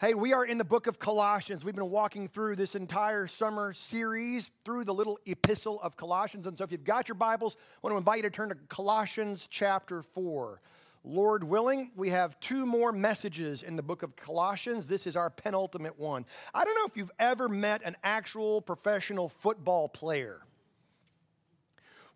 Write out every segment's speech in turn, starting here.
Hey, we are in the book of Colossians. We've been walking through this entire summer series through the little epistle of Colossians. And so, if you've got your Bibles, I want to invite you to turn to Colossians chapter 4. Lord willing, we have two more messages in the book of Colossians. This is our penultimate one. I don't know if you've ever met an actual professional football player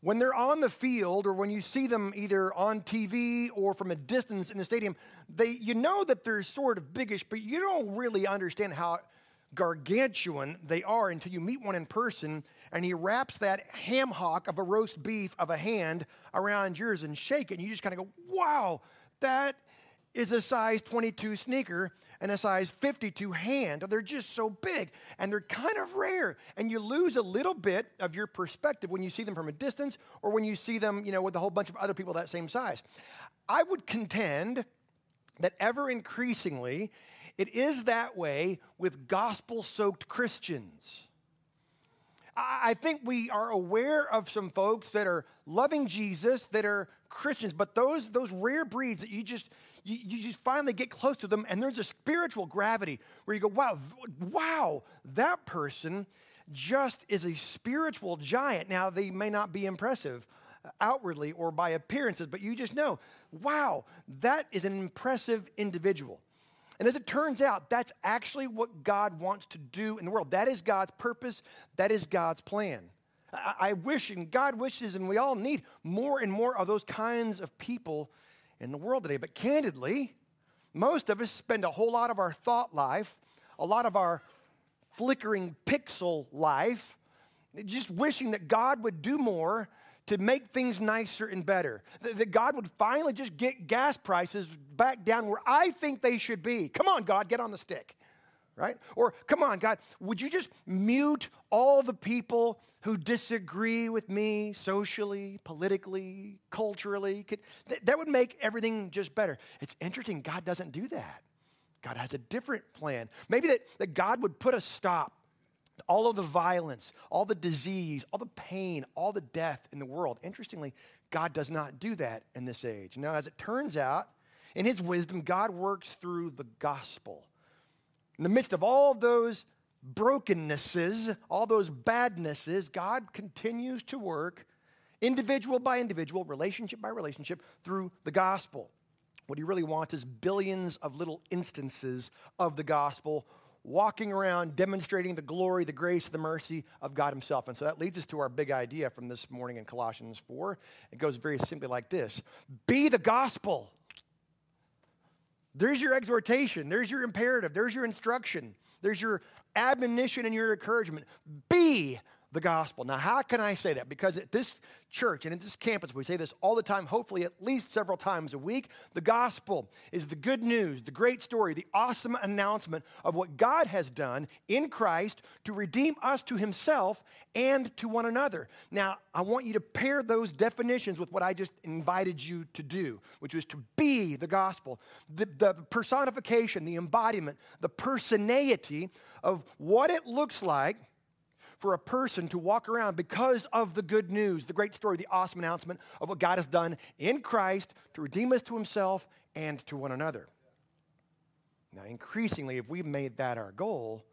when they're on the field or when you see them either on TV or from a distance in the stadium, they, you know that they're sort of biggish, but you don't really understand how gargantuan they are until you meet one in person and he wraps that ham hock of a roast beef of a hand around yours and shake it. And you just kind of go, wow, that is a size 22 sneaker and a size 52 hand. They're just so big and they're kind of rare. And you lose a little bit of your perspective when you see them from a distance or when you see them, you know, with a whole bunch of other people that same size. I would contend that ever increasingly it is that way with gospel soaked Christians. I think we are aware of some folks that are loving Jesus, that are Christians, but those, those rare breeds that you just, you, you just finally get close to them, and there's a spiritual gravity where you go, wow, wow, that person just is a spiritual giant. Now, they may not be impressive uh, outwardly or by appearances, but you just know, wow, that is an impressive individual. And as it turns out, that's actually what God wants to do in the world. That is God's purpose, that is God's plan. I, I wish, and God wishes, and we all need more and more of those kinds of people in the world today. But candidly, most of us spend a whole lot of our thought life, a lot of our flickering pixel life, just wishing that God would do more to make things nicer and better. That, that God would finally just get gas prices back down where I think they should be. Come on, God, get on the stick right? Or, come on, God, would you just mute all the people who disagree with me socially, politically, culturally? Could, th- that would make everything just better. It's interesting, God doesn't do that. God has a different plan. Maybe that, that God would put a stop to all of the violence, all the disease, all the pain, all the death in the world. Interestingly, God does not do that in this age. Now, as it turns out, in his wisdom, God works through the gospel in the midst of all those brokennesses, all those badnesses, God continues to work individual by individual, relationship by relationship through the gospel. What he really wants is billions of little instances of the gospel walking around demonstrating the glory, the grace, the mercy of God himself. And so that leads us to our big idea from this morning in Colossians 4. It goes very simply like this Be the gospel. There's your exhortation, there's your imperative, there's your instruction, there's your admonition and your encouragement. Be the gospel. Now, how can I say that? Because at this church and at this campus, we say this all the time, hopefully at least several times a week. The gospel is the good news, the great story, the awesome announcement of what God has done in Christ to redeem us to himself and to one another. Now, I want you to pair those definitions with what I just invited you to do, which was to be the gospel, the, the personification, the embodiment, the personality of what it looks like for a person to walk around because of the good news, the great story, the awesome announcement of what God has done in Christ to redeem us to himself and to one another. Now, increasingly, if we made that our goal,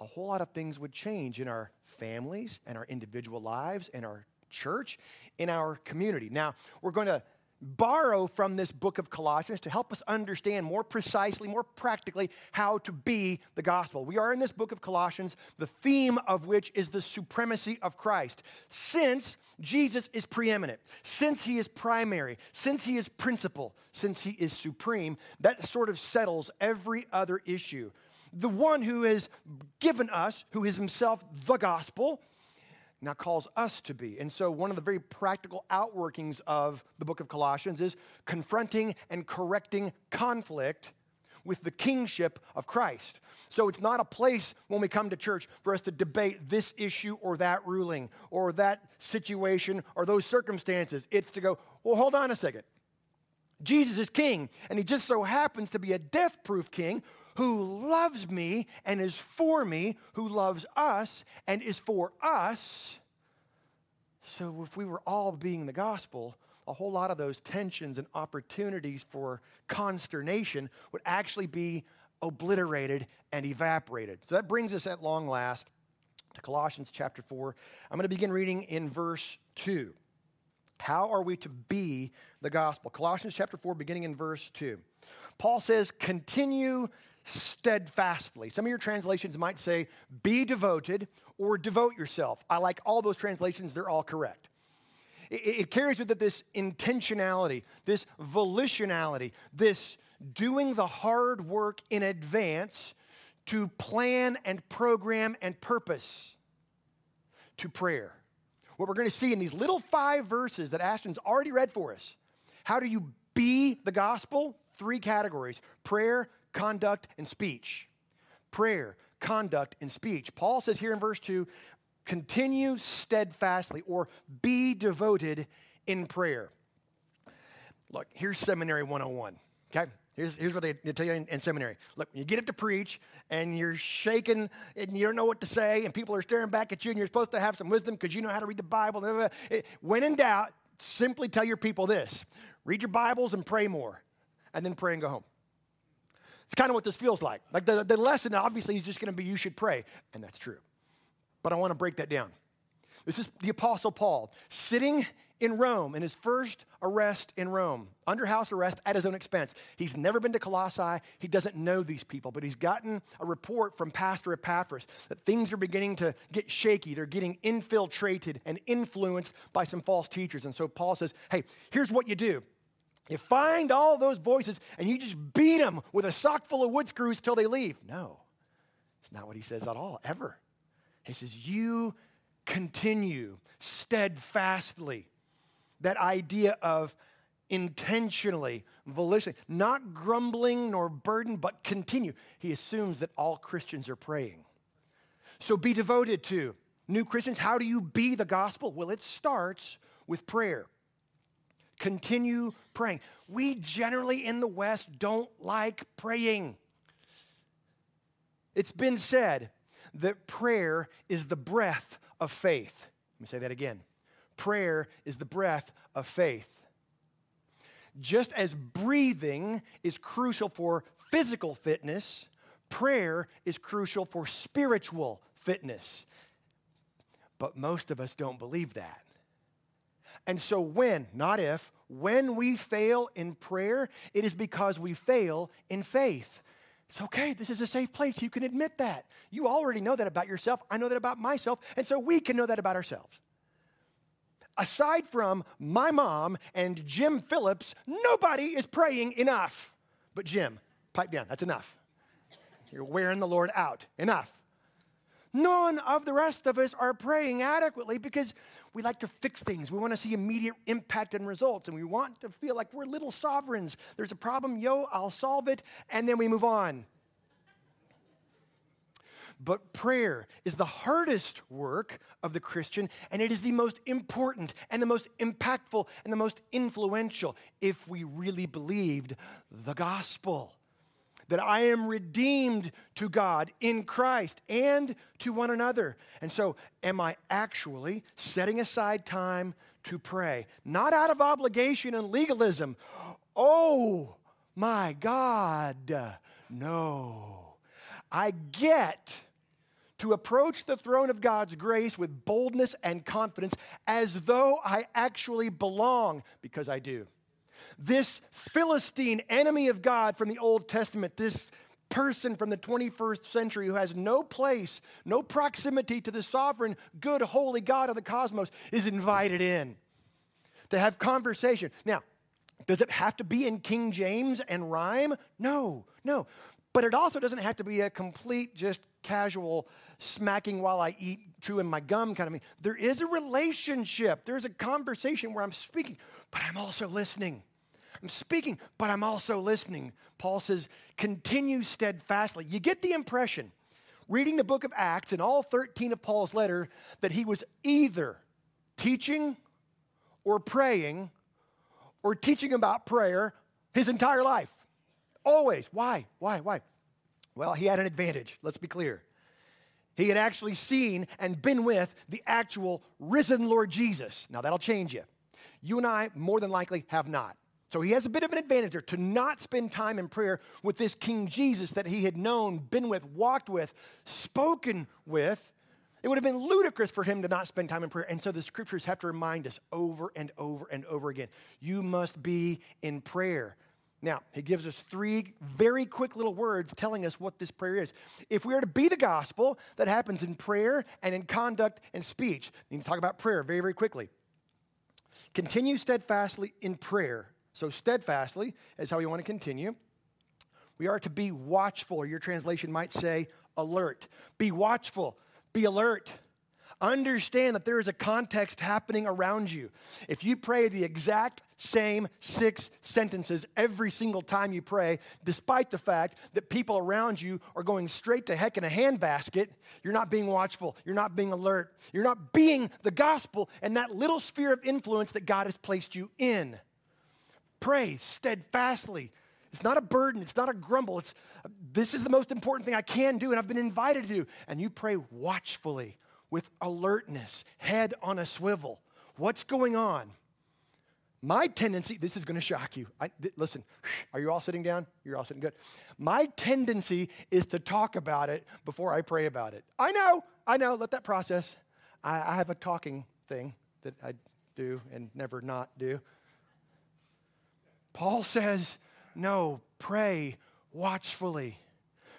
a whole lot of things would change in our families and our individual lives and our church, in our community. Now, we're going to borrow from this book of Colossians to help us understand more precisely, more practically, how to be the gospel. We are in this book of Colossians, the theme of which is the supremacy of Christ. Since Jesus is preeminent, since he is primary, since he is principal, since he is supreme, that sort of settles every other issue. The one who has given us, who is himself the gospel, now calls us to be. And so, one of the very practical outworkings of the book of Colossians is confronting and correcting conflict with the kingship of Christ. So, it's not a place when we come to church for us to debate this issue or that ruling or that situation or those circumstances. It's to go, well, hold on a second. Jesus is king, and he just so happens to be a death proof king who loves me and is for me, who loves us and is for us. So, if we were all being the gospel, a whole lot of those tensions and opportunities for consternation would actually be obliterated and evaporated. So that brings us at long last to Colossians chapter 4. I'm going to begin reading in verse 2. How are we to be the gospel? Colossians chapter 4, beginning in verse 2. Paul says, continue steadfastly. Some of your translations might say, be devoted or devote yourself. I like all those translations, they're all correct. It, it carries with it this intentionality, this volitionality, this doing the hard work in advance to plan and program and purpose to prayer. What we're going to see in these little five verses that Ashton's already read for us how do you be the gospel? Three categories prayer, conduct, and speech. Prayer, conduct, and speech. Paul says here in verse 2 continue steadfastly or be devoted in prayer. Look, here's seminary 101, okay? Here's, here's what they, tell you in, in, seminary. Look, when you get up to preach and you're shaking and you don't know what to say and people are staring back at you and you're supposed to have some wisdom because you know how to read the Bible. When in doubt, simply tell your people this read your Bibles and pray more, and then pray and go home. It's kind of what this feels like. Like the, the lesson obviously is just going to be you should pray, and that's true. But I want to break that down. This is the Apostle Paul sitting in Rome in his first arrest in Rome, under house arrest at his own expense. He's never been to Colossae. He doesn't know these people, but he's gotten a report from Pastor Epaphras that things are beginning to get shaky. They're getting infiltrated and influenced by some false teachers. And so Paul says, Hey, here's what you do. You find all those voices and you just beat them with a sock full of wood screws till they leave. No, it's not what he says at all, ever. He says, You continue steadfastly. That idea of intentionally, volitionally, not grumbling nor burden, but continue. He assumes that all Christians are praying. So be devoted to new Christians. How do you be the gospel? Well, it starts with prayer. Continue praying. We generally in the West don't like praying. It's been said that prayer is the breath of faith. Let me say that again. Prayer is the breath of faith. Just as breathing is crucial for physical fitness, prayer is crucial for spiritual fitness. But most of us don't believe that. And so, when, not if, when we fail in prayer, it is because we fail in faith. It's okay. This is a safe place. You can admit that. You already know that about yourself. I know that about myself. And so we can know that about ourselves. Aside from my mom and Jim Phillips, nobody is praying enough. But Jim, pipe down. That's enough. You're wearing the Lord out. Enough. None of the rest of us are praying adequately because we like to fix things. We want to see immediate impact and results, and we want to feel like we're little sovereigns. There's a problem, yo, I'll solve it, and then we move on. But prayer is the hardest work of the Christian, and it is the most important and the most impactful and the most influential if we really believed the gospel that I am redeemed to God in Christ and to one another. And so, am I actually setting aside time to pray? Not out of obligation and legalism. Oh my God, no. I get to approach the throne of God's grace with boldness and confidence as though I actually belong, because I do this Philistine enemy of God from the Old Testament, this person from the 21st century who has no place, no proximity to the sovereign, good, holy God of the cosmos, is invited in to have conversation. Now, does it have to be in King James and rhyme? No, no. But it also doesn't have to be a complete, just casual smacking while I eat, chewing my gum kind of thing. There is a relationship, there's a conversation where I'm speaking, but I'm also listening. I'm speaking, but I'm also listening. Paul says, continue steadfastly. You get the impression, reading the book of Acts and all 13 of Paul's letter, that he was either teaching or praying or teaching about prayer his entire life. Always. Why? Why? Why? Well, he had an advantage. Let's be clear. He had actually seen and been with the actual risen Lord Jesus. Now, that'll change you. You and I, more than likely, have not. So he has a bit of an advantage there to not spend time in prayer with this King Jesus that he had known, been with, walked with, spoken with. It would have been ludicrous for him to not spend time in prayer. And so the scriptures have to remind us over and over and over again you must be in prayer. Now, he gives us three very quick little words telling us what this prayer is. If we are to be the gospel, that happens in prayer and in conduct and speech. We need to talk about prayer very, very quickly. Continue steadfastly in prayer. So, steadfastly is how we want to continue. We are to be watchful. Your translation might say alert. Be watchful, be alert. Understand that there is a context happening around you. If you pray the exact same six sentences every single time you pray, despite the fact that people around you are going straight to heck in a handbasket, you're not being watchful. You're not being alert. You're not being the gospel and that little sphere of influence that God has placed you in. Pray steadfastly. It's not a burden. It's not a grumble. It's this is the most important thing I can do, and I've been invited to do. And you pray watchfully with alertness, head on a swivel. What's going on? My tendency, this is going to shock you. I, th- listen, are you all sitting down? You're all sitting good. My tendency is to talk about it before I pray about it. I know, I know, let that process. I, I have a talking thing that I do and never not do. Paul says, no, pray watchfully.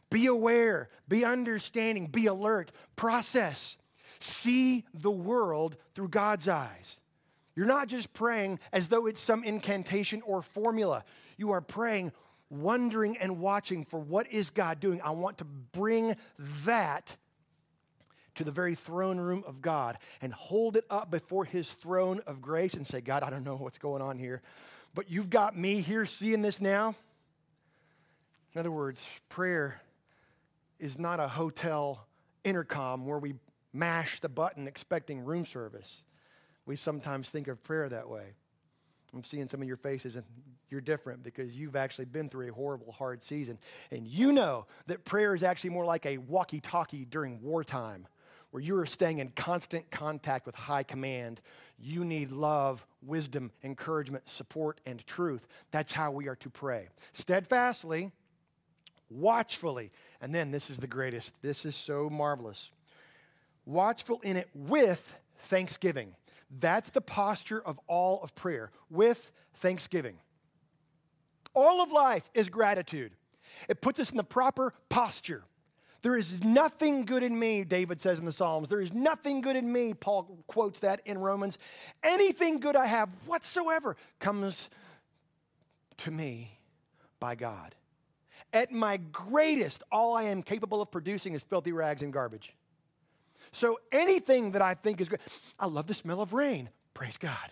Be aware, be understanding, be alert, process see the world through God's eyes. You're not just praying as though it's some incantation or formula. You are praying, wondering and watching for what is God doing. I want to bring that to the very throne room of God and hold it up before his throne of grace and say, God, I don't know what's going on here, but you've got me here seeing this now. In other words, prayer is not a hotel intercom where we mash the button expecting room service. We sometimes think of prayer that way. I'm seeing some of your faces, and you're different because you've actually been through a horrible, hard season. And you know that prayer is actually more like a walkie talkie during wartime, where you are staying in constant contact with high command. You need love, wisdom, encouragement, support, and truth. That's how we are to pray. Steadfastly, watchfully. And then this is the greatest. This is so marvelous watchful in it with thanksgiving. That's the posture of all of prayer, with thanksgiving. All of life is gratitude. It puts us in the proper posture. There is nothing good in me, David says in the Psalms. There is nothing good in me, Paul quotes that in Romans. Anything good I have whatsoever comes to me by God. At my greatest, all I am capable of producing is filthy rags and garbage. So anything that I think is good, I love the smell of rain. Praise God.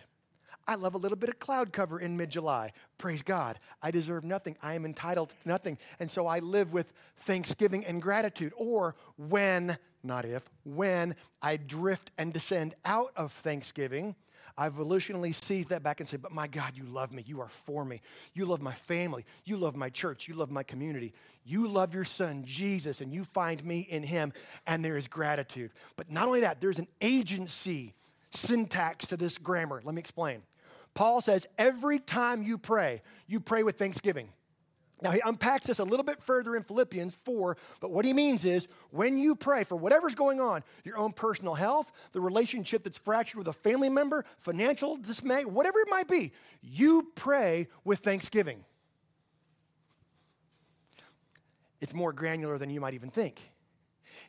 I love a little bit of cloud cover in mid July. Praise God. I deserve nothing. I am entitled to nothing. And so I live with thanksgiving and gratitude. Or when, not if, when I drift and descend out of thanksgiving, I volitionally seize that back and say, But my God, you love me. You are for me. You love my family. You love my church. You love my community. You love your son, Jesus, and you find me in him, and there is gratitude. But not only that, there's an agency syntax to this grammar. Let me explain. Paul says, Every time you pray, you pray with thanksgiving. Now, he unpacks this a little bit further in Philippians 4, but what he means is when you pray for whatever's going on, your own personal health, the relationship that's fractured with a family member, financial dismay, whatever it might be, you pray with thanksgiving. It's more granular than you might even think.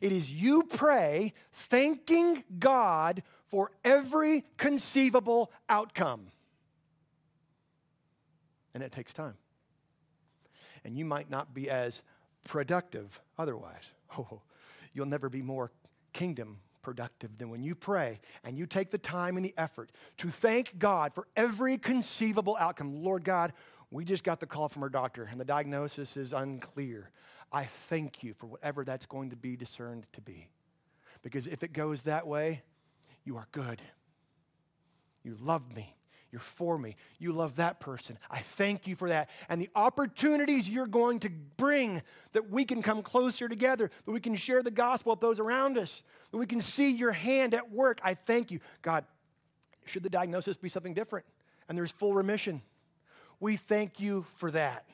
It is you pray thanking God for every conceivable outcome. And it takes time and you might not be as productive otherwise. Oh, you'll never be more kingdom productive than when you pray and you take the time and the effort to thank God for every conceivable outcome. Lord God, we just got the call from our doctor and the diagnosis is unclear. I thank you for whatever that's going to be discerned to be. Because if it goes that way, you are good. You love me. You're for me. You love that person. I thank you for that. And the opportunities you're going to bring that we can come closer together, that we can share the gospel with those around us, that we can see your hand at work. I thank you. God, should the diagnosis be something different and there's full remission? we thank you for that.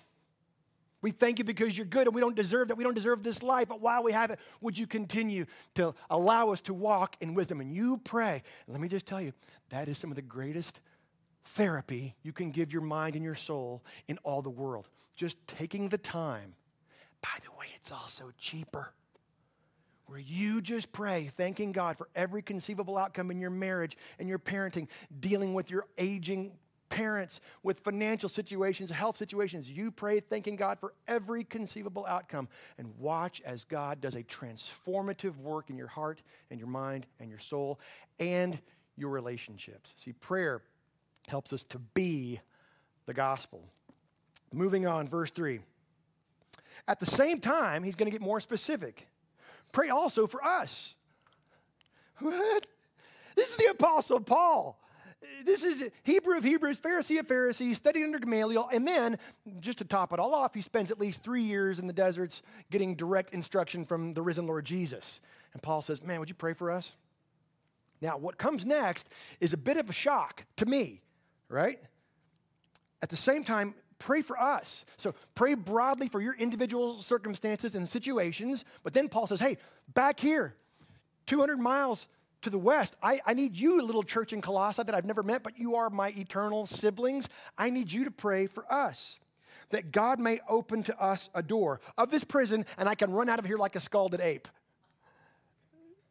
We thank you because you're good and we don't deserve that. We don't deserve this life, but while we have it, would you continue to allow us to walk in wisdom? And you pray. Let me just tell you, that is some of the greatest therapy you can give your mind and your soul in all the world. Just taking the time. By the way, it's also cheaper. Where you just pray, thanking God for every conceivable outcome in your marriage and your parenting, dealing with your aging parents with financial situations, health situations. You pray thanking God for every conceivable outcome and watch as God does a transformative work in your heart and your mind and your soul and your relationships. See, prayer helps us to be the gospel. Moving on, verse 3. At the same time, he's going to get more specific. Pray also for us. What? This is the Apostle Paul. This is Hebrew of Hebrews, Pharisee of Pharisees, studied under Gamaliel, and then, just to top it all off, he spends at least three years in the deserts getting direct instruction from the risen Lord Jesus. And Paul says, Man, would you pray for us? Now, what comes next is a bit of a shock to me, right? At the same time, pray for us. So pray broadly for your individual circumstances and situations. But then Paul says, hey, back here, 200 miles to the west, I, I need you, little church in Colossae that I've never met, but you are my eternal siblings. I need you to pray for us that God may open to us a door of this prison and I can run out of here like a scalded ape.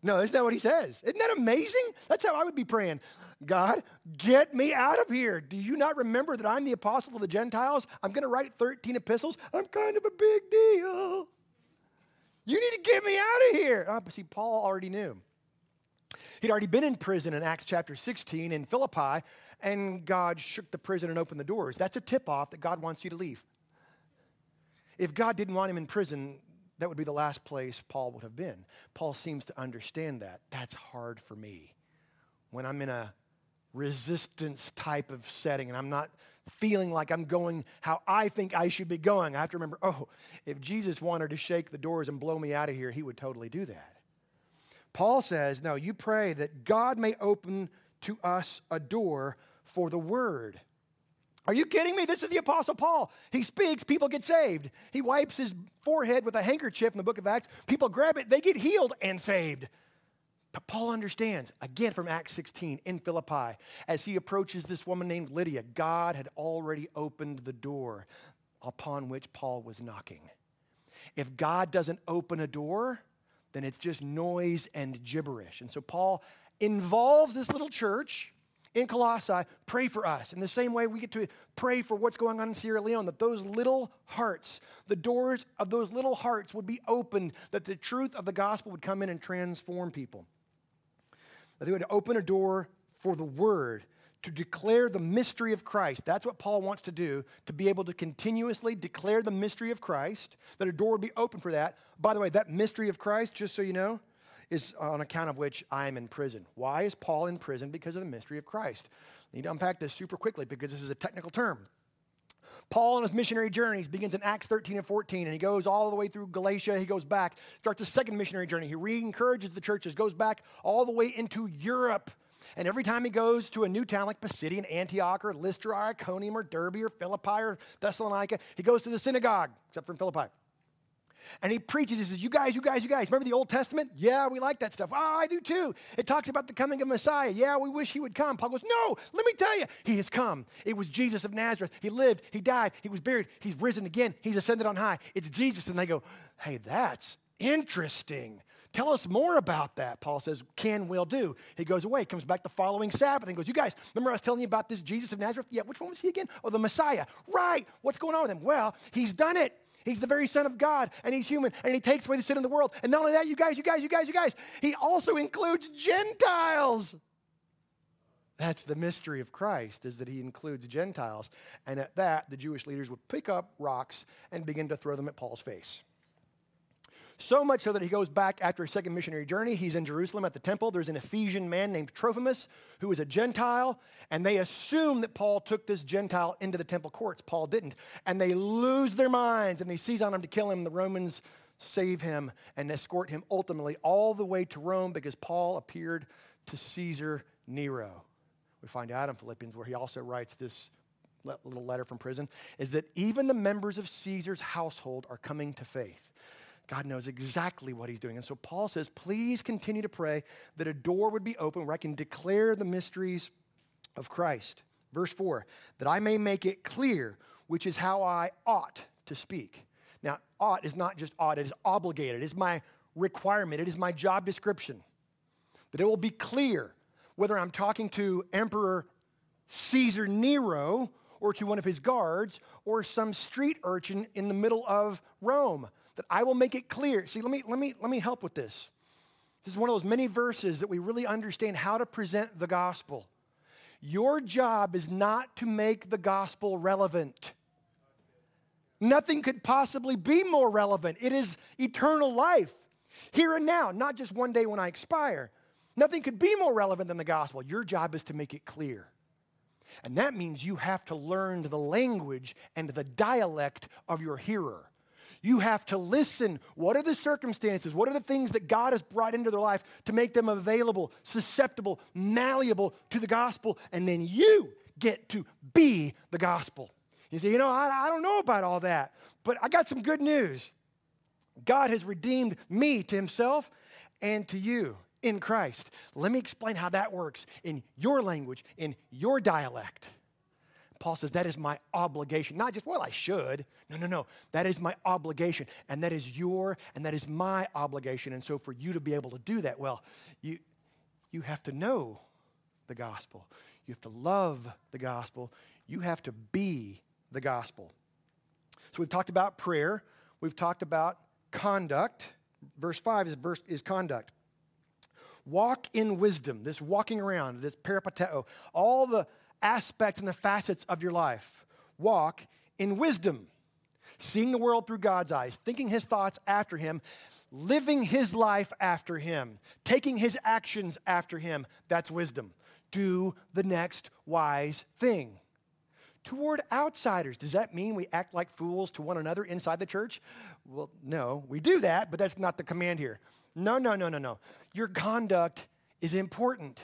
No, that's not what he says. Isn't that amazing? That's how I would be praying. God, get me out of here. Do you not remember that I'm the apostle of the Gentiles? I'm going to write 13 epistles. I'm kind of a big deal. You need to get me out of here. Oh, see, Paul already knew. He'd already been in prison in Acts chapter 16 in Philippi, and God shook the prison and opened the doors. That's a tip off that God wants you to leave. If God didn't want him in prison, that would be the last place Paul would have been. Paul seems to understand that. That's hard for me. When I'm in a resistance type of setting and I'm not feeling like I'm going how I think I should be going, I have to remember oh, if Jesus wanted to shake the doors and blow me out of here, he would totally do that. Paul says, no, you pray that God may open to us a door for the word. Are you kidding me? This is the Apostle Paul. He speaks, people get saved. He wipes his forehead with a handkerchief in the book of Acts. People grab it, they get healed and saved. But Paul understands, again from Acts 16 in Philippi, as he approaches this woman named Lydia, God had already opened the door upon which Paul was knocking. If God doesn't open a door, then it's just noise and gibberish. And so Paul involves this little church in Colossae, pray for us. In the same way, we get to pray for what's going on in Sierra Leone, that those little hearts, the doors of those little hearts would be opened, that the truth of the gospel would come in and transform people. That they would open a door for the word to declare the mystery of Christ. That's what Paul wants to do, to be able to continuously declare the mystery of Christ, that a door would be open for that. By the way, that mystery of Christ, just so you know, is on account of which I am in prison. Why is Paul in prison? Because of the mystery of Christ. I need to unpack this super quickly because this is a technical term. Paul on his missionary journeys begins in Acts 13 and 14, and he goes all the way through Galatia. He goes back, starts a second missionary journey. He re encourages the churches, goes back all the way into Europe. And every time he goes to a new town like Pisidian, Antioch, or Lystra, or Iconium, or Derbe, or Philippi, or Thessalonica, he goes to the synagogue, except for in Philippi. And he preaches, he says, You guys, you guys, you guys, remember the Old Testament? Yeah, we like that stuff. Oh, I do too. It talks about the coming of Messiah. Yeah, we wish he would come. Paul goes, No, let me tell you, he has come. It was Jesus of Nazareth. He lived, he died, he was buried, he's risen again, he's ascended on high. It's Jesus. And they go, Hey, that's interesting. Tell us more about that. Paul says, can, will, do. He goes away, comes back the following Sabbath and goes, You guys, remember I was telling you about this Jesus of Nazareth? Yeah, which one was he again? Oh, the Messiah. Right. What's going on with him? Well, he's done it. He's the very Son of God, and He's human, and He takes away the sin of the world. And not only that, you guys, you guys, you guys, you guys, He also includes Gentiles. That's the mystery of Christ, is that He includes Gentiles. And at that, the Jewish leaders would pick up rocks and begin to throw them at Paul's face. So much so that he goes back after a second missionary journey. He's in Jerusalem at the temple. There's an Ephesian man named Trophimus who is a Gentile, and they assume that Paul took this Gentile into the temple courts. Paul didn't. And they lose their minds and they seize on him to kill him. The Romans save him and escort him ultimately all the way to Rome because Paul appeared to Caesar Nero. We find out in Philippians where he also writes this little letter from prison, is that even the members of Caesar's household are coming to faith. God knows exactly what he's doing. And so Paul says, please continue to pray that a door would be open where I can declare the mysteries of Christ. Verse 4 that I may make it clear which is how I ought to speak. Now, ought is not just ought, it is obligated. It is my requirement, it is my job description. That it will be clear whether I'm talking to Emperor Caesar Nero or to one of his guards or some street urchin in the middle of Rome. That I will make it clear. See, let me, let me, let me help with this. This is one of those many verses that we really understand how to present the gospel. Your job is not to make the gospel relevant. Nothing could possibly be more relevant. It is eternal life, here and now, not just one day when I expire. Nothing could be more relevant than the gospel. Your job is to make it clear. And that means you have to learn the language and the dialect of your hearer. You have to listen. What are the circumstances? What are the things that God has brought into their life to make them available, susceptible, malleable to the gospel? And then you get to be the gospel. You say, you know, I, I don't know about all that, but I got some good news. God has redeemed me to himself and to you in Christ. Let me explain how that works in your language, in your dialect. Paul says that is my obligation. Not just, well, I should. No, no, no. That is my obligation. And that is your and that is my obligation. And so for you to be able to do that, well, you, you have to know the gospel. You have to love the gospel. You have to be the gospel. So we've talked about prayer. We've talked about conduct. Verse 5 is, verse, is conduct. Walk in wisdom, this walking around, this peripateo, all the aspects and the facets of your life. Walk in wisdom, seeing the world through God's eyes, thinking his thoughts after him, living his life after him, taking his actions after him. That's wisdom. Do the next wise thing. Toward outsiders, does that mean we act like fools to one another inside the church? Well, no, we do that, but that's not the command here. No, no, no, no, no. Your conduct is important.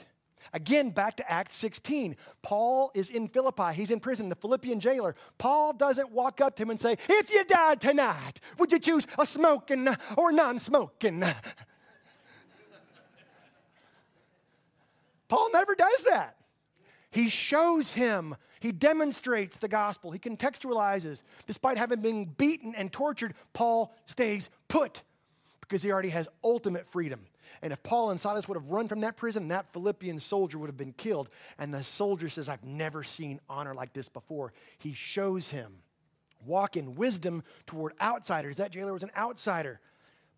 Again, back to Acts 16. Paul is in Philippi. He's in prison, the Philippian jailer. Paul doesn't walk up to him and say, If you died tonight, would you choose a smoking or non smoking? Paul never does that. He shows him, he demonstrates the gospel, he contextualizes. Despite having been beaten and tortured, Paul stays put because he already has ultimate freedom. And if Paul and Silas would have run from that prison, that Philippian soldier would have been killed. And the soldier says, I've never seen honor like this before. He shows him walk in wisdom toward outsiders. That jailer was an outsider.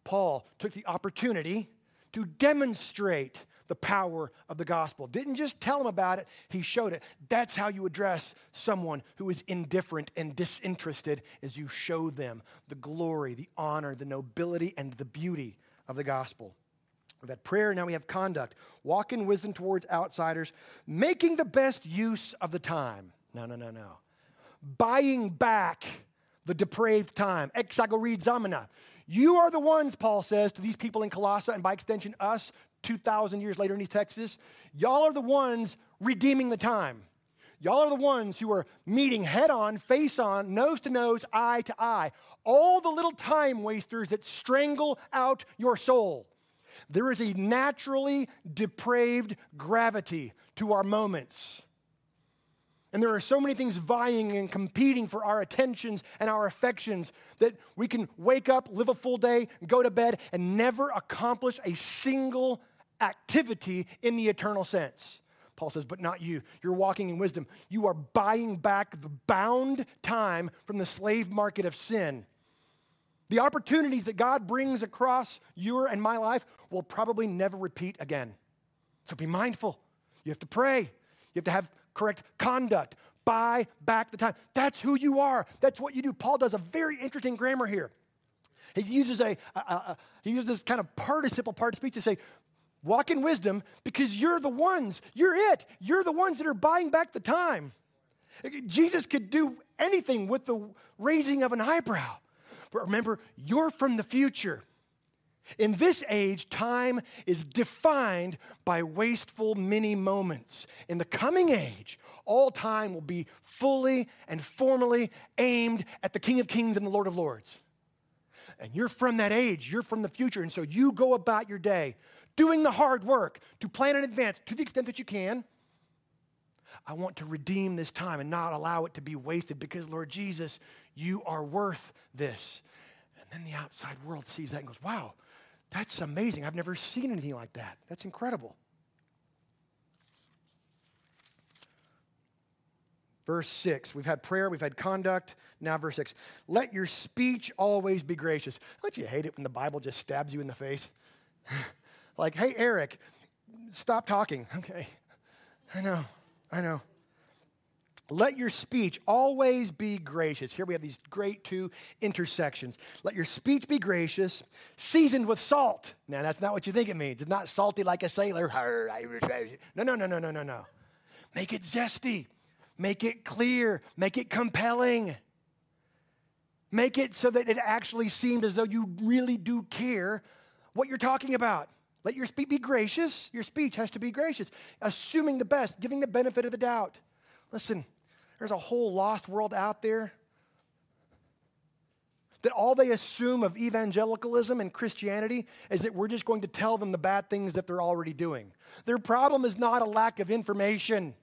Paul took the opportunity to demonstrate the power of the gospel. Didn't just tell him about it, he showed it. That's how you address someone who is indifferent and disinterested as you show them the glory, the honor, the nobility and the beauty of the gospel. We've had prayer, now we have conduct. Walk in wisdom towards outsiders, making the best use of the time. No, no, no, no. Buying back the depraved time. Exagorizomena. You are the ones, Paul says to these people in Colossae, and by extension, us 2,000 years later in East Texas. Y'all are the ones redeeming the time. Y'all are the ones who are meeting head on, face on, nose to nose, eye to eye. All the little time wasters that strangle out your soul. There is a naturally depraved gravity to our moments. And there are so many things vying and competing for our attentions and our affections that we can wake up, live a full day, go to bed, and never accomplish a single activity in the eternal sense. Paul says, but not you. You're walking in wisdom. You are buying back the bound time from the slave market of sin. The opportunities that God brings across your and my life will probably never repeat again. So be mindful. You have to pray. You have to have correct conduct. Buy back the time. That's who you are. That's what you do. Paul does a very interesting grammar here. He uses a, a, a he uses this kind of participle part of speech to say, walk in wisdom because you're the ones, you're it. You're the ones that are buying back the time. Jesus could do anything with the raising of an eyebrow. But remember, you're from the future. In this age, time is defined by wasteful mini moments. In the coming age, all time will be fully and formally aimed at the King of Kings and the Lord of Lords. And you're from that age, you're from the future, and so you go about your day doing the hard work to plan in advance to the extent that you can. I want to redeem this time and not allow it to be wasted because, Lord Jesus, you are worth this. And then the outside world sees that and goes, wow, that's amazing. I've never seen anything like that. That's incredible. Verse 6, we've had prayer, we've had conduct. Now, verse 6, let your speech always be gracious. Don't you hate it when the Bible just stabs you in the face? like, hey, Eric, stop talking. Okay, I know, I know. Let your speech always be gracious. Here we have these great two intersections. Let your speech be gracious, seasoned with salt. Now, that's not what you think it means. It's not salty like a sailor. No, no, no, no, no, no, no. Make it zesty, make it clear, make it compelling. Make it so that it actually seems as though you really do care what you're talking about. Let your speech be gracious. Your speech has to be gracious, assuming the best, giving the benefit of the doubt. Listen, there's a whole lost world out there that all they assume of evangelicalism and Christianity is that we're just going to tell them the bad things that they're already doing. Their problem is not a lack of information.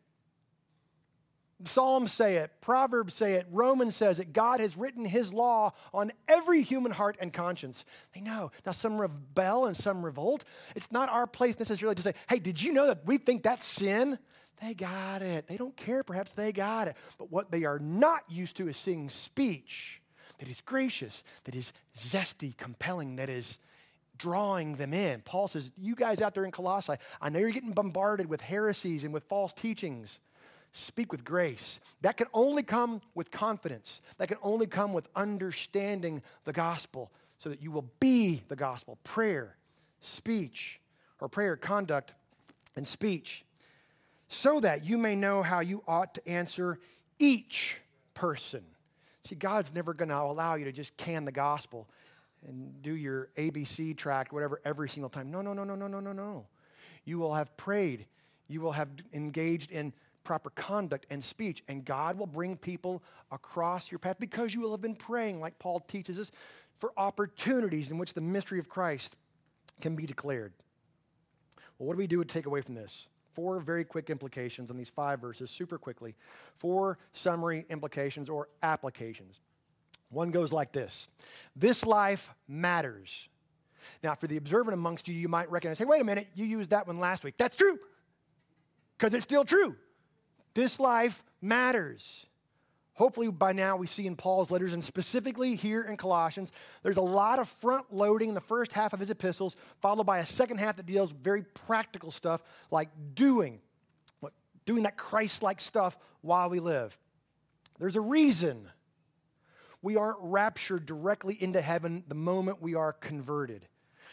Psalms say it, Proverbs say it, Romans says it. God has written his law on every human heart and conscience. They know. Now, some rebel and some revolt. It's not our place necessarily to say, hey, did you know that we think that's sin? They got it. They don't care, perhaps they got it. But what they are not used to is seeing speech that is gracious, that is zesty, compelling, that is drawing them in. Paul says, You guys out there in Colossae, I know you're getting bombarded with heresies and with false teachings. Speak with grace. That can only come with confidence. That can only come with understanding the gospel so that you will be the gospel. Prayer, speech, or prayer, conduct, and speech so that you may know how you ought to answer each person. See, God's never going to allow you to just can the gospel and do your ABC track, whatever, every single time. No, no, no, no, no, no, no, no. You will have prayed, you will have engaged in proper conduct and speech, and God will bring people across your path because you will have been praying, like Paul teaches us, for opportunities in which the mystery of Christ can be declared. Well, what do we do to take away from this? Four very quick implications on these five verses, super quickly. Four summary implications or applications. One goes like this This life matters. Now, for the observant amongst you, you might recognize hey, wait a minute, you used that one last week. That's true, because it's still true. This life matters. Hopefully, by now, we see in Paul's letters, and specifically here in Colossians, there's a lot of front loading in the first half of his epistles, followed by a second half that deals with very practical stuff like doing, doing that Christ like stuff while we live. There's a reason we aren't raptured directly into heaven the moment we are converted.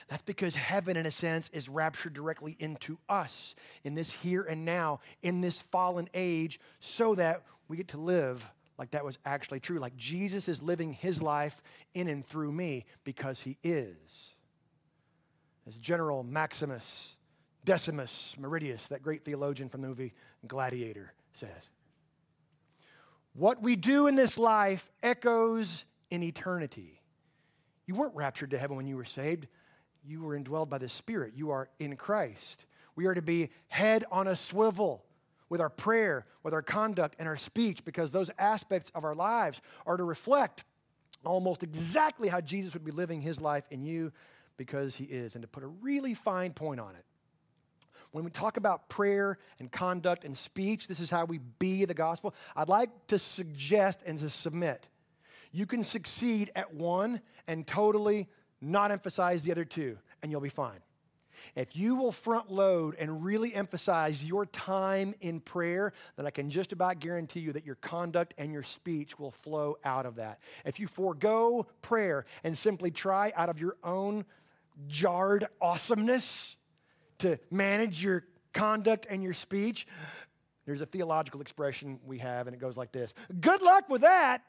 That's because heaven, in a sense, is raptured directly into us in this here and now, in this fallen age, so that we get to live like that was actually true. Like Jesus is living his life in and through me because he is. As General Maximus Decimus Meridius, that great theologian from the movie Gladiator, says. What we do in this life echoes in eternity. You weren't raptured to heaven when you were saved. You were indwelled by the Spirit. You are in Christ. We are to be head on a swivel with our prayer, with our conduct, and our speech, because those aspects of our lives are to reflect almost exactly how Jesus would be living his life in you because he is, and to put a really fine point on it. When we talk about prayer and conduct and speech, this is how we be the gospel. I'd like to suggest and to submit you can succeed at one and totally not emphasize the other two, and you'll be fine. If you will front load and really emphasize your time in prayer, then I can just about guarantee you that your conduct and your speech will flow out of that. If you forego prayer and simply try out of your own jarred awesomeness to manage your conduct and your speech, there's a theological expression we have, and it goes like this Good luck with that.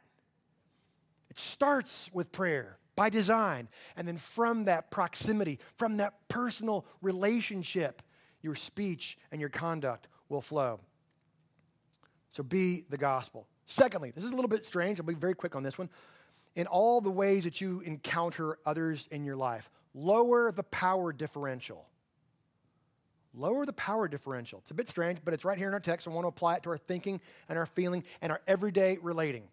It starts with prayer. By design. And then from that proximity, from that personal relationship, your speech and your conduct will flow. So be the gospel. Secondly, this is a little bit strange. I'll be very quick on this one. In all the ways that you encounter others in your life, lower the power differential. Lower the power differential. It's a bit strange, but it's right here in our text. I want to apply it to our thinking and our feeling and our everyday relating.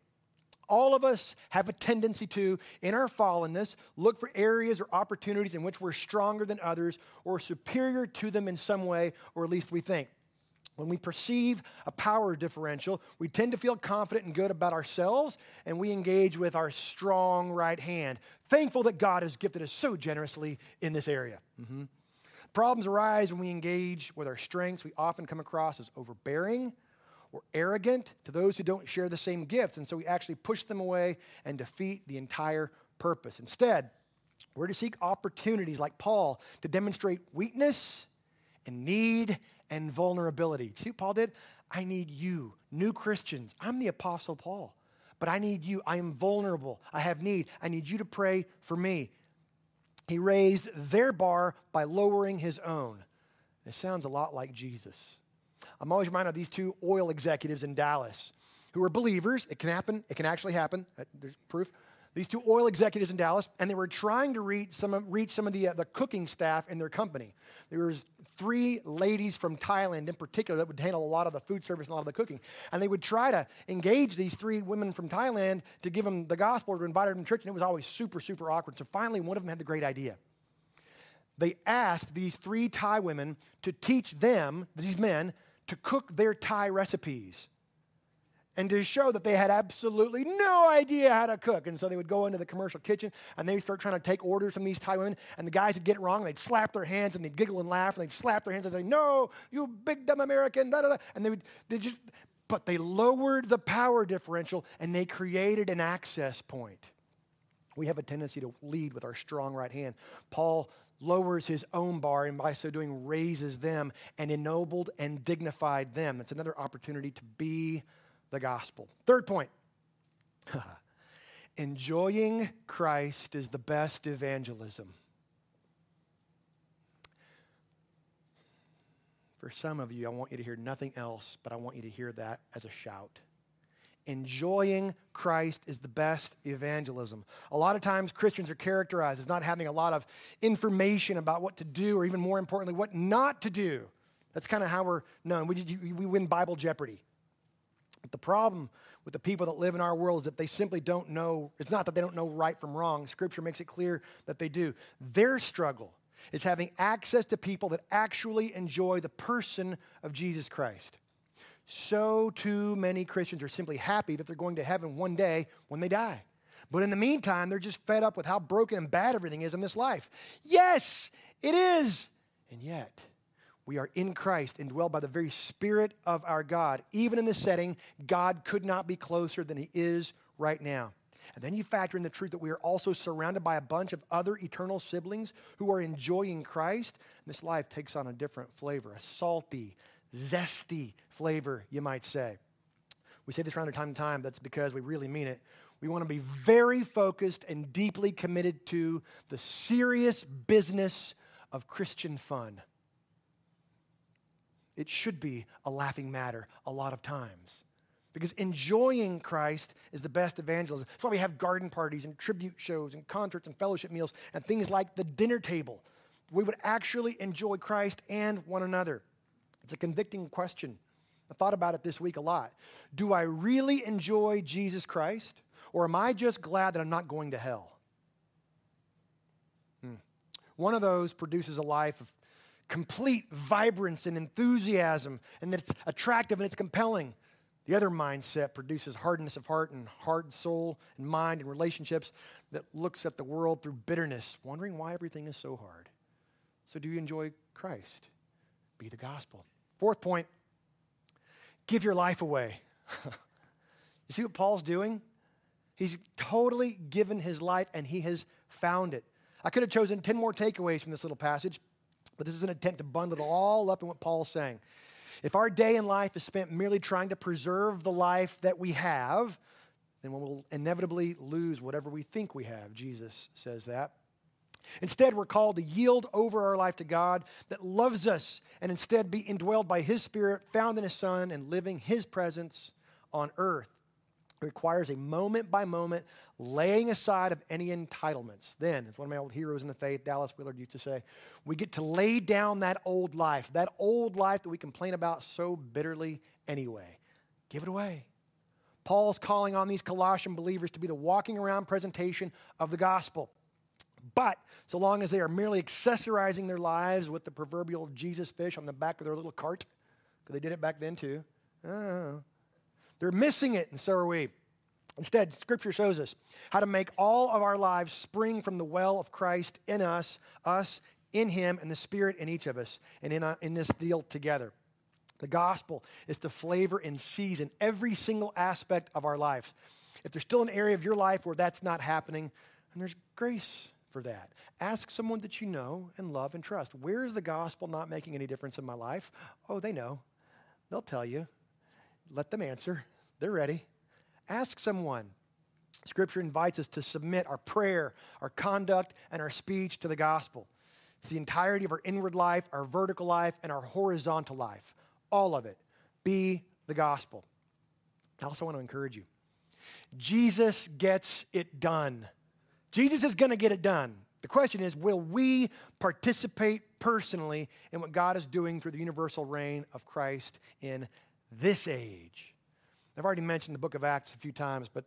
All of us have a tendency to, in our fallenness, look for areas or opportunities in which we're stronger than others or superior to them in some way, or at least we think. When we perceive a power differential, we tend to feel confident and good about ourselves, and we engage with our strong right hand, thankful that God has gifted us so generously in this area. Mm-hmm. Problems arise when we engage with our strengths. We often come across as overbearing or arrogant to those who don't share the same gifts, and so we actually push them away and defeat the entire purpose. Instead, we're to seek opportunities like Paul to demonstrate weakness and need and vulnerability. See what Paul did? I need you, new Christians. I'm the Apostle Paul, but I need you. I am vulnerable. I have need. I need you to pray for me. He raised their bar by lowering his own. It sounds a lot like Jesus. I'm always reminded of these two oil executives in Dallas who were believers. It can happen, it can actually happen. Uh, there's proof. These two oil executives in Dallas, and they were trying to reach some of, reach some of the, uh, the cooking staff in their company. There was three ladies from Thailand in particular that would handle a lot of the food service and a lot of the cooking. And they would try to engage these three women from Thailand to give them the gospel or to invite them to church, and it was always super, super awkward. So finally, one of them had the great idea. They asked these three Thai women to teach them, these men, to cook their Thai recipes and to show that they had absolutely no idea how to cook. And so they would go into the commercial kitchen and they'd start trying to take orders from these Thai women. And the guys would get it wrong. They'd slap their hands and they'd giggle and laugh. And they'd slap their hands and say, No, you big dumb American. Da, da, da. And they would, they just, but they lowered the power differential and they created an access point. We have a tendency to lead with our strong right hand. Paul lowers his own bar and by so doing raises them and ennobled and dignified them. That's another opportunity to be the gospel. Third point enjoying Christ is the best evangelism. For some of you, I want you to hear nothing else, but I want you to hear that as a shout. Enjoying Christ is the best evangelism. A lot of times, Christians are characterized as not having a lot of information about what to do, or even more importantly, what not to do. That's kind of how we're known. We, we win Bible Jeopardy. But the problem with the people that live in our world is that they simply don't know. It's not that they don't know right from wrong. Scripture makes it clear that they do. Their struggle is having access to people that actually enjoy the person of Jesus Christ. So too many Christians are simply happy that they're going to heaven one day when they die. But in the meantime, they're just fed up with how broken and bad everything is in this life. Yes, it is. And yet, we are in Christ, indwelled by the very Spirit of our God. Even in this setting, God could not be closer than He is right now. And then you factor in the truth that we are also surrounded by a bunch of other eternal siblings who are enjoying Christ. And this life takes on a different flavor, a salty, zesty flavor, you might say. We say this around time to time, that's because we really mean it. We want to be very focused and deeply committed to the serious business of Christian fun. It should be a laughing matter a lot of times. Because enjoying Christ is the best evangelism. That's why we have garden parties and tribute shows and concerts and fellowship meals and things like the dinner table. We would actually enjoy Christ and one another. It's a convicting question. I thought about it this week a lot. Do I really enjoy Jesus Christ, or am I just glad that I'm not going to hell? Hmm. One of those produces a life of complete vibrance and enthusiasm, and that it's attractive and it's compelling. The other mindset produces hardness of heart and hard soul and mind and relationships that looks at the world through bitterness, wondering why everything is so hard. So, do you enjoy Christ? Be the gospel. Fourth point give your life away. you see what Paul's doing? He's totally given his life and he has found it. I could have chosen 10 more takeaways from this little passage, but this is an attempt to bundle it all up in what Paul's saying. If our day in life is spent merely trying to preserve the life that we have, then we'll inevitably lose whatever we think we have. Jesus says that. Instead, we're called to yield over our life to God that loves us and instead be indwelled by His Spirit, found in His Son, and living His presence on earth. It requires a moment by moment laying aside of any entitlements. Then, as one of my old heroes in the faith, Dallas Willard, used to say, we get to lay down that old life, that old life that we complain about so bitterly anyway. Give it away. Paul's calling on these Colossian believers to be the walking around presentation of the gospel. But so long as they are merely accessorizing their lives with the proverbial Jesus fish on the back of their little cart, because they did it back then too, oh, they're missing it, and so are we. Instead, Scripture shows us how to make all of our lives spring from the well of Christ in us, us in Him, and the Spirit in each of us, and in, uh, in this deal together. The gospel is to flavor and season every single aspect of our life. If there's still an area of your life where that's not happening, and there's grace for that. Ask someone that you know and love and trust. Where is the gospel not making any difference in my life? Oh, they know. They'll tell you. Let them answer. They're ready. Ask someone. Scripture invites us to submit our prayer, our conduct, and our speech to the gospel. It's the entirety of our inward life, our vertical life, and our horizontal life. All of it. Be the gospel. I also want to encourage you. Jesus gets it done. Jesus is going to get it done. The question is will we participate personally in what God is doing through the universal reign of Christ in this age? I've already mentioned the book of Acts a few times, but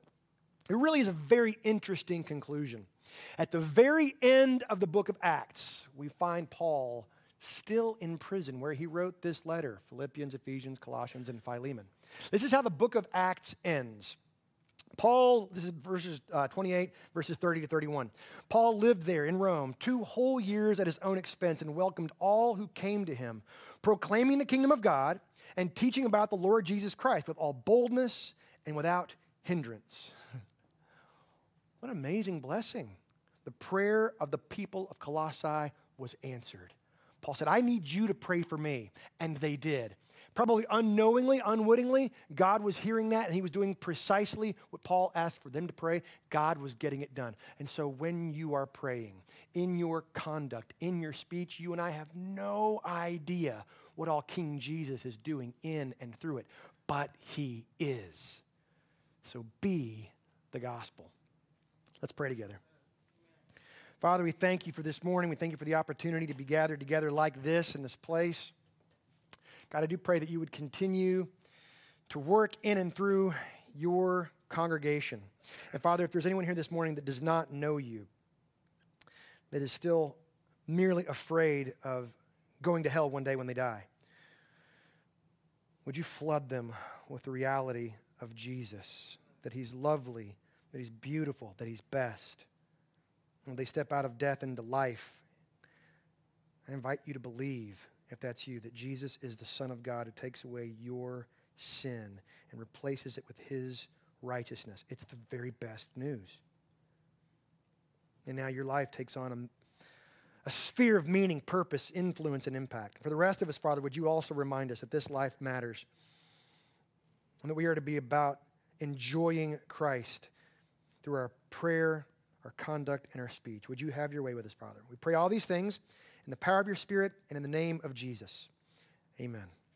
it really is a very interesting conclusion. At the very end of the book of Acts, we find Paul still in prison where he wrote this letter Philippians, Ephesians, Colossians, and Philemon. This is how the book of Acts ends. Paul, this is verses uh, 28, verses 30 to 31. Paul lived there in Rome two whole years at his own expense and welcomed all who came to him, proclaiming the kingdom of God and teaching about the Lord Jesus Christ with all boldness and without hindrance. what an amazing blessing. The prayer of the people of Colossae was answered. Paul said, I need you to pray for me. And they did. Probably unknowingly, unwittingly, God was hearing that and he was doing precisely what Paul asked for them to pray. God was getting it done. And so when you are praying, in your conduct, in your speech, you and I have no idea what all King Jesus is doing in and through it, but he is. So be the gospel. Let's pray together. Father, we thank you for this morning. We thank you for the opportunity to be gathered together like this in this place. God, I do pray that you would continue to work in and through your congregation. And Father, if there's anyone here this morning that does not know you, that is still merely afraid of going to hell one day when they die, would you flood them with the reality of Jesus, that he's lovely, that he's beautiful, that he's best? When they step out of death into life, I invite you to believe if that's you, that Jesus is the Son of God who takes away your sin and replaces it with his righteousness. It's the very best news. And now your life takes on a, a sphere of meaning, purpose, influence, and impact. For the rest of us, Father, would you also remind us that this life matters and that we are to be about enjoying Christ through our prayer, our conduct, and our speech. Would you have your way with us, Father? We pray all these things in the power of your Spirit and in the name of Jesus. Amen.